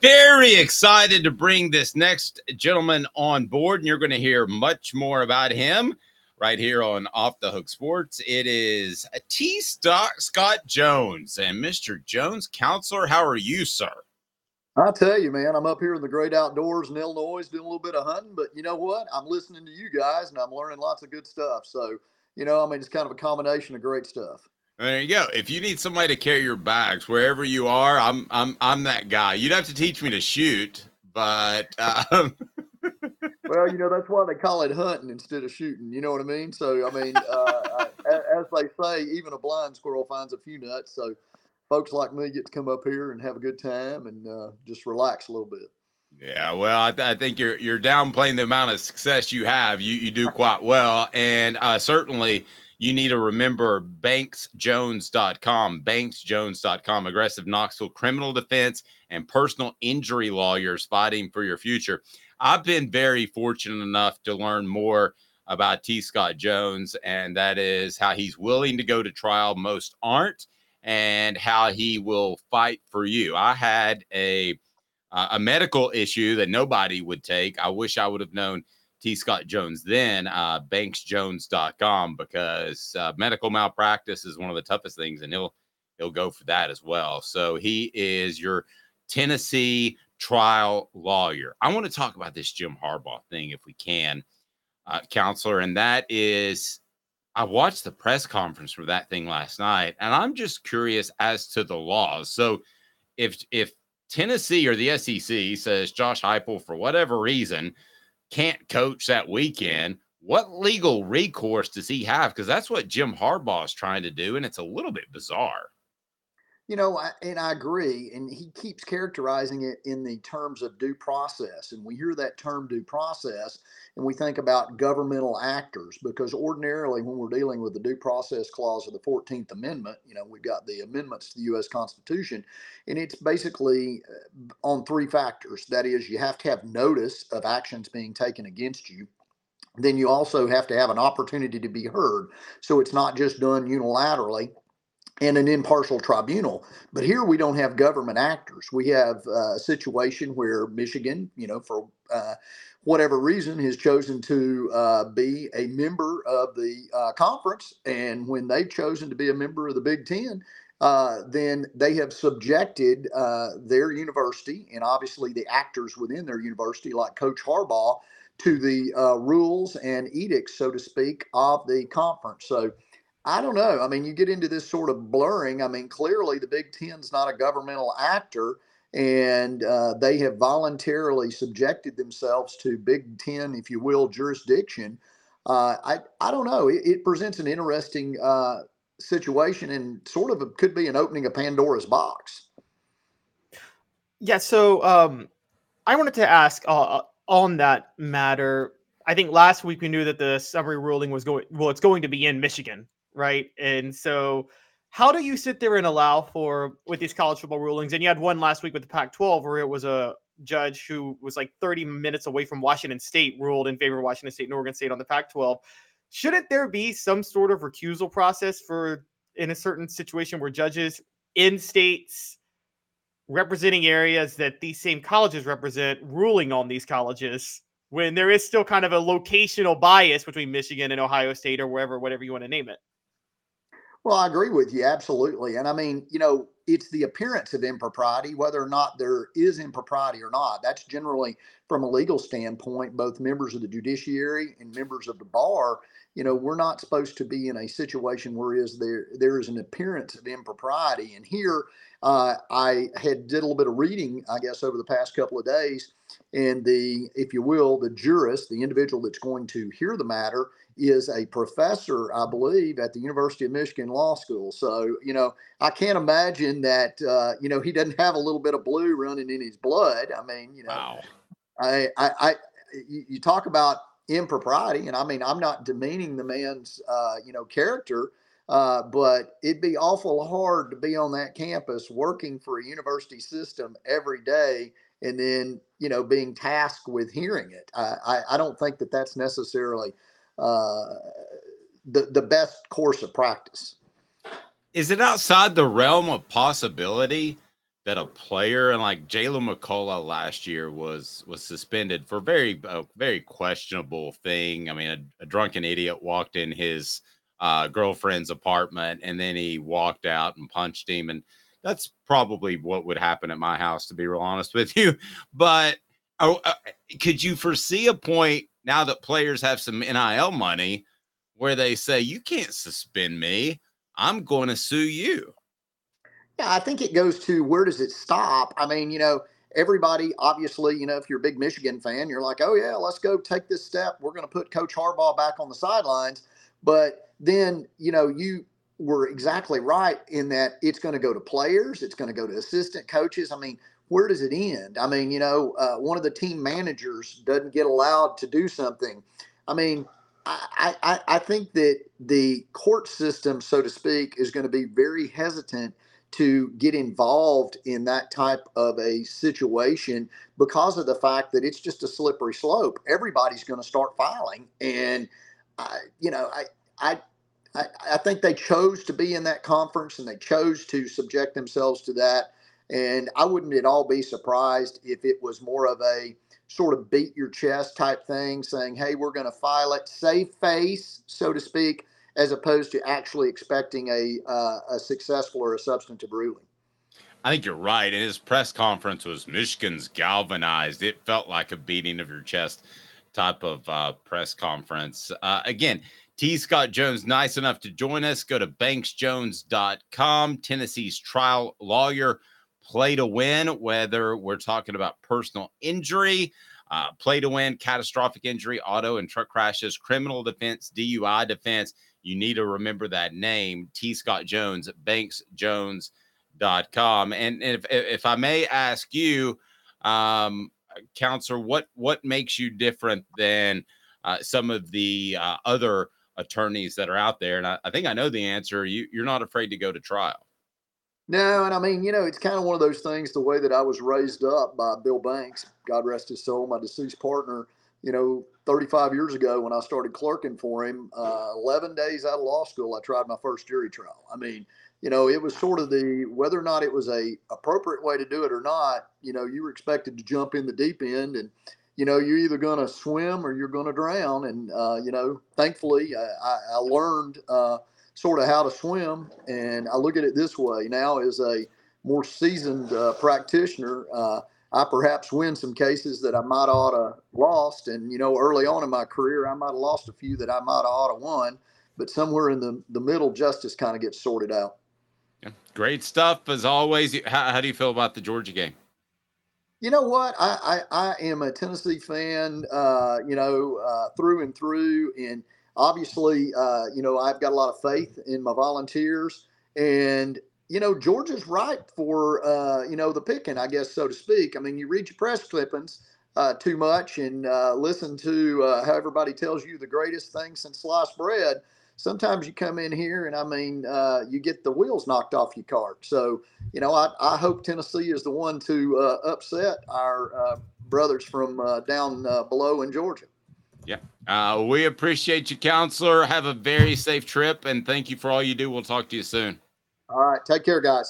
very excited to bring this next gentleman on board, and you're going to hear much more about him right here on Off the Hook Sports. It is T. Scott Jones and Mr. Jones, counselor. How are you, sir? I tell you, man, I'm up here in the great outdoors in Illinois doing a little bit of hunting, but you know what? I'm listening to you guys and I'm learning lots of good stuff. So, you know, I mean, it's kind of a combination of great stuff. There you go. If you need somebody to carry your bags wherever you are, I'm I'm I'm that guy. You'd have to teach me to shoot, but um... well, you know that's why they call it hunting instead of shooting. You know what I mean? So I mean, uh, as they say, even a blind squirrel finds a few nuts. So folks like me get to come up here and have a good time and uh, just relax a little bit. Yeah, well, I, th- I, think you're you're downplaying the amount of success you have. You you do quite well, and uh, certainly you need to remember banksjones.com, banksjones.com, aggressive Knoxville criminal defense and personal injury lawyers fighting for your future. I've been very fortunate enough to learn more about T. Scott Jones, and that is how he's willing to go to trial. Most aren't, and how he will fight for you. I had a uh, a medical issue that nobody would take. I wish I would have known T. Scott Jones then, uh, banksjones.com, because uh, medical malpractice is one of the toughest things, and he'll he'll go for that as well. So he is your Tennessee trial lawyer. I want to talk about this Jim Harbaugh thing if we can, uh, counselor, and that is I watched the press conference for that thing last night, and I'm just curious as to the laws. So if if Tennessee or the SEC says Josh Heupel for whatever reason can't coach that weekend, what legal recourse does he have? Because that's what Jim Harbaugh is trying to do, and it's a little bit bizarre. You know, and I agree. And he keeps characterizing it in the terms of due process. And we hear that term due process and we think about governmental actors because ordinarily, when we're dealing with the due process clause of the 14th Amendment, you know, we've got the amendments to the U.S. Constitution, and it's basically uh, on three factors. That is, you have to have notice of actions being taken against you then you also have to have an opportunity to be heard. So it's not just done unilaterally and an impartial tribunal. But here we don't have government actors. We have uh, a situation where Michigan, you know, for uh, whatever reason, has chosen to uh, be a member of the uh, conference. And when they've chosen to be a member of the Big Ten, uh, then they have subjected uh, their university and obviously the actors within their university, like Coach Harbaugh, to the rules and edicts, so to speak, of the conference. So I don't know. I mean, you get into this sort of blurring. I mean, clearly the Big Ten's not a governmental actor, and uh, they have voluntarily subjected themselves to Big Ten, if you will, jurisdiction. Uh, I I don't know. It, it presents an interesting uh, situation, and sort of a, could be an opening of Pandora's box. Yeah. So um, I wanted to ask uh, uh, on that matter. I think last week we knew that the summary ruling was going. Well, it's going to be in Michigan right? And so, how do you sit there and allow for with these college football rulings? And you had one last week with the Pac-12 where it was a judge who was like 30 minutes away from Washington State ruled in favor of Washington State and Oregon State on the Pac-12. Shouldn't there be some sort of recusal process for in a certain situation where judges in states representing areas that these same colleges represent ruling on these colleges when there is still kind of a locational bias between Michigan and Ohio State or wherever, whatever you want to name it? Well, I agree with you absolutely. And I mean, you know, it's the appearance of impropriety, whether or not there is impropriety or not. That's generally, from a legal standpoint, both members of the judiciary and members of the bar. You know, we're not supposed to be in a situation where is there there is an appearance of impropriety. And here, uh, I had did a little bit of reading, I guess, over the past couple of days, and the, if you will, the jurist, the individual that's going to hear the matter, is a professor, I believe, at the University of Michigan Law School. So, you know, I can't imagine that, uh, you know, he doesn't have a little bit of blue running in his blood. I mean, you know, wow. I, I, I, you talk about impropriety, and I mean, I'm not demeaning the man's, uh, you know, character. Uh, but it'd be awful hard to be on that campus working for a university system every day and then you know being tasked with hearing it. I, I, I don't think that that's necessarily uh, the the best course of practice. Is it outside the realm of possibility that a player and like Jaylen McCollough last year was was suspended for very a very questionable thing. I mean, a, a drunken idiot walked in his uh, girlfriend's apartment and then he walked out and punched him, and that's probably what would happen at my house, to be real honest with you. But oh, uh, could you foresee a point now that players have some NIL money where they say you can't suspend me? I'm going to sue you. Yeah, I think it goes to where does it stop? I mean, you know, everybody obviously, you know, if you're a big Michigan fan, you're like, oh yeah, let's go take this step. We're going to put Coach Harbaugh back on the sidelines. But then, you know, you were exactly right in that it's going to go to players, it's going to go to assistant coaches. I mean, where does it end? I mean, you know, uh, one of the team managers doesn't get allowed to do something. I mean, I, I, I think that the court system, so to speak, is going to be very hesitant to get involved in that type of a situation because of the fact that it's just a slippery slope. Everybody's going to start filing, and I, you know, I, I, I, I think they chose to be in that conference and they chose to subject themselves to that. And I wouldn't at all be surprised if it was more of a sort of beat your chest type thing, saying, "Hey, we're going to file it, save face, so to speak." as opposed to actually expecting a uh, a successful or a substantive ruling. I think you're right. And his press conference was Michigan's galvanized. It felt like a beating of your chest type of uh, press conference. Uh, again, T. Scott Jones, nice enough to join us. Go to banksjones.com, Tennessee's trial lawyer. Play to win, whether we're talking about personal injury, uh, play to win, catastrophic injury, auto and truck crashes, criminal defense, DUI defense you need to remember that name, T. Scott Jones, banksjones.com. And if, if I may ask you, um, counselor, what, what makes you different than uh, some of the uh, other attorneys that are out there? And I, I think I know the answer. You, you're not afraid to go to trial. No, and I mean, you know, it's kind of one of those things the way that I was raised up by Bill Banks, God rest his soul, my deceased partner you know, 35 years ago when I started clerking for him, uh, 11 days out of law school, I tried my first jury trial. I mean, you know, it was sort of the whether or not it was a appropriate way to do it or not. You know, you were expected to jump in the deep end, and you know, you're either going to swim or you're going to drown. And uh, you know, thankfully, I, I learned uh, sort of how to swim. And I look at it this way now as a more seasoned uh, practitioner. Uh, I perhaps win some cases that I might ought to lost. And, you know, early on in my career, I might have lost a few that I might ought to won. But somewhere in the, the middle, justice kind of gets sorted out. Yeah. Great stuff as always. How, how do you feel about the Georgia game? You know what? I, I, I am a Tennessee fan, uh, you know, uh, through and through. And obviously, uh, you know, I've got a lot of faith in my volunteers. And you know, Georgia's right for, uh, you know, the picking, I guess, so to speak. I mean, you read your press clippings uh, too much and uh, listen to how everybody tells you the greatest thing since sliced bread. Sometimes you come in here and I mean, uh, you get the wheels knocked off your cart. So, you know, I, I hope Tennessee is the one to uh, upset our brothers from down below in Georgia. Yeah. Uh, we appreciate you, counselor. Have a very safe trip and thank you for all you do. We'll talk to you soon. All right. Take care, guys.